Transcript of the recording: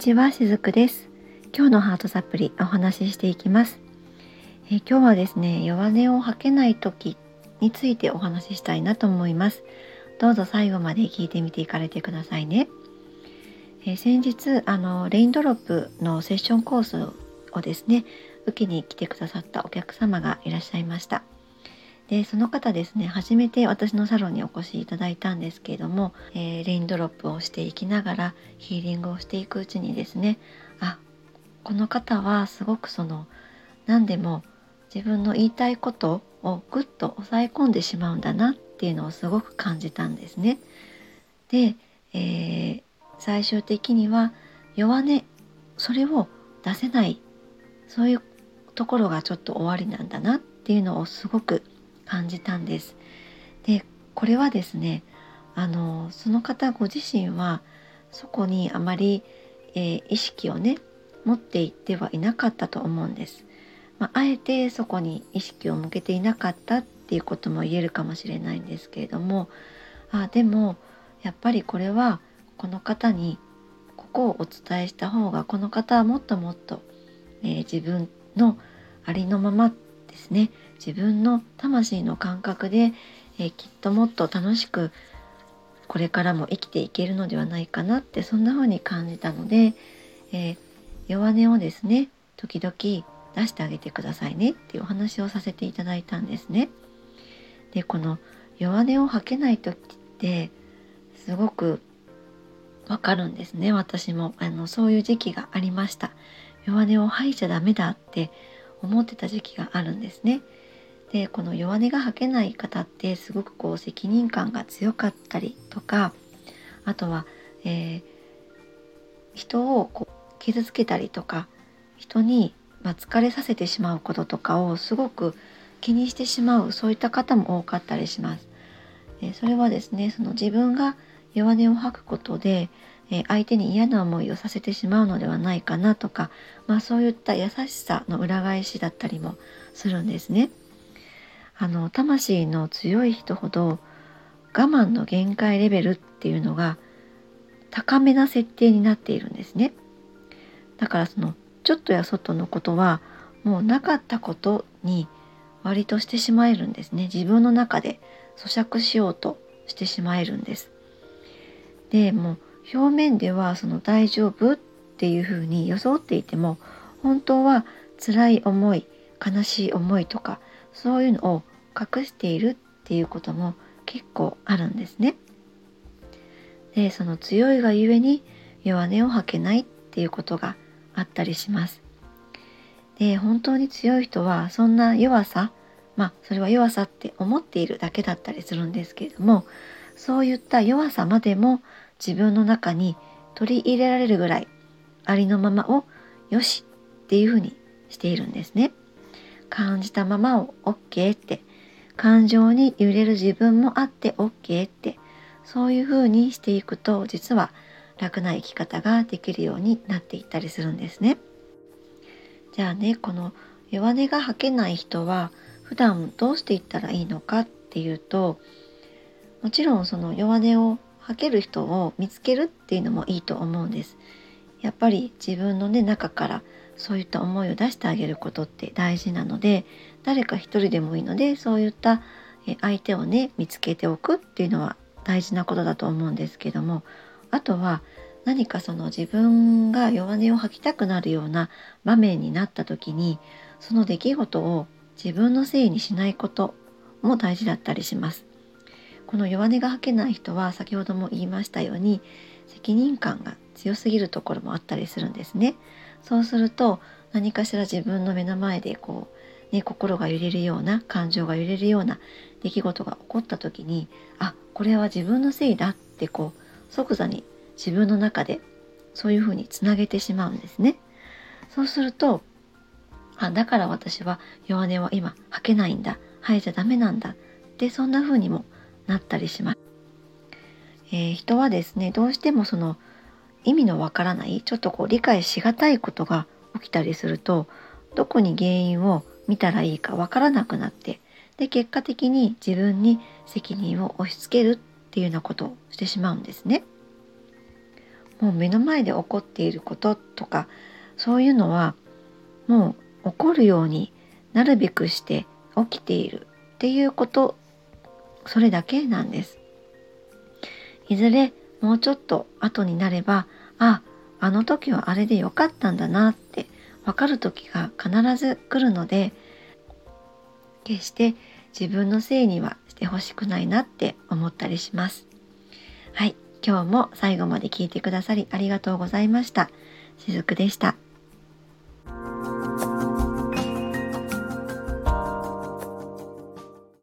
ちは、しずくです。今日のハートサプリお話ししていきます。えー、今日はですね、弱音を吐けない時についてお話ししたいなと思います。どうぞ最後まで聞いてみていかれてくださいね。えー、先日あのレインドロップのセッションコースをですね、受けに来てくださったお客様がいらっしゃいました。でその方ですね初めて私のサロンにお越しいただいたんですけれども、えー、レインドロップをしていきながらヒーリングをしていくうちにですねあこの方はすごくその何でも自分の言いたいことをぐっと抑え込んでしまうんだなっていうのをすごく感じたんですね。で、えー、最終的には弱音それを出せないそういうところがちょっと終わりなんだなっていうのをすごく感じたんです。でこれはですねあのその方ご自身はそこにあまり、えー、意識をね持っていってはいなかったと思うんです。まあ、あえてそこに意識を向けていなかったっていうことも言えるかもしれないんですけれどもあでもやっぱりこれはこの方にここをお伝えした方がこの方はもっともっと、えー、自分のありのままですね。自分の魂の感覚で、えー、きっともっと楽しくこれからも生きていけるのではないかなってそんな風に感じたので、えー、弱音をですね時々出してあげてくださいねっていうお話をさせていただいたんですね。でこの弱音を吐けない時ってすごくわかるんですね私も。あのそういう時期がありました。弱音を吐いちゃダメだって思ってた時期があるんですねでこの弱音が吐けない方ってすごくこう責任感が強かったりとかあとは、えー、人をこう傷つけたりとか人に、まあ、疲れさせてしまうこととかをすごく気にしてしまうそういった方も多かったりします。えー、それはですねその自分が弱音を吐くことで、え、相手に嫌な思いをさせてしまうのではないかなとか、まあ、そういった優しさの裏返しだったりもするんですね。あの魂の強い人ほど我慢の限界レベルっていうのが高めな設定になっているんですね。だからそのちょっとや外のことはもうなかったことに割としてしまえるんですね。自分の中で咀嚼しようとしてしまえるんです。でもう表面ではその大丈夫っていうふうに装っていても本当は辛い思い悲しい思いとかそういうのを隠しているっていうことも結構あるんですね。でその強いがゆえに弱音を吐けないっていうことがあったりします。で本当に強い人はそんな弱さまあそれは弱さって思っているだけだったりするんですけれどもそういった弱さまでも自分の中に取り入れられるぐらいありのままをよしっていうふうにしているんですね。感じたままを OK って感情に揺れる自分もあって OK ってそういう風にしていくと実は楽な生き方ができるようになっていったりするんですね。じゃあねこの弱音が吐けない人は普段どうしていったらいいのかっていうともちろんその弱音を吐ける人を見つけるっていうのもいいと思うんです。やっぱり自分のね中からそういった思いを出してあげることって大事なので誰か一人でもいいのでそういった相手をね見つけておくっていうのは大事なことだと思うんですけどもあとは何かその自分が弱音を吐きたくなるような場面になった時にその出来事を自分のせいにしないことも大事だったりします。この弱音が吐けない人は先ほども言いましたように責任感が強すぎるところもあったりするんですね。そうすると何かしら自分の目の前でこう、ね、心が揺れるような感情が揺れるような出来事が起こった時にあこれは自分のせいだってこう即座に自分の中でそういうふうにつなげてしまうんですね。そうするとあだから私は弱音は今吐けないんだ吐いちゃダメなんだってそんな風にもなったりします。えー、人はですねどうしてもその意味のわからないちょっとこう理解しがたいことが起きたりするとどこに原因を見たらいいかわからなくなってで結果的に自分に責任を押し付けるっていうようなことをしてしまうんですね。もう目の前で起こっていることとかそういうのはもう起こるようになるべくして起きているっていうことそれだけなんです。いずれもうちょっと後になればああの時はあれでよかったんだなって分かる時が必ず来るので決して自分のせいにはしてほしくないなって思ったりします。はい、今日も最後まで聞いてくださりありがとうございました。しずくでした。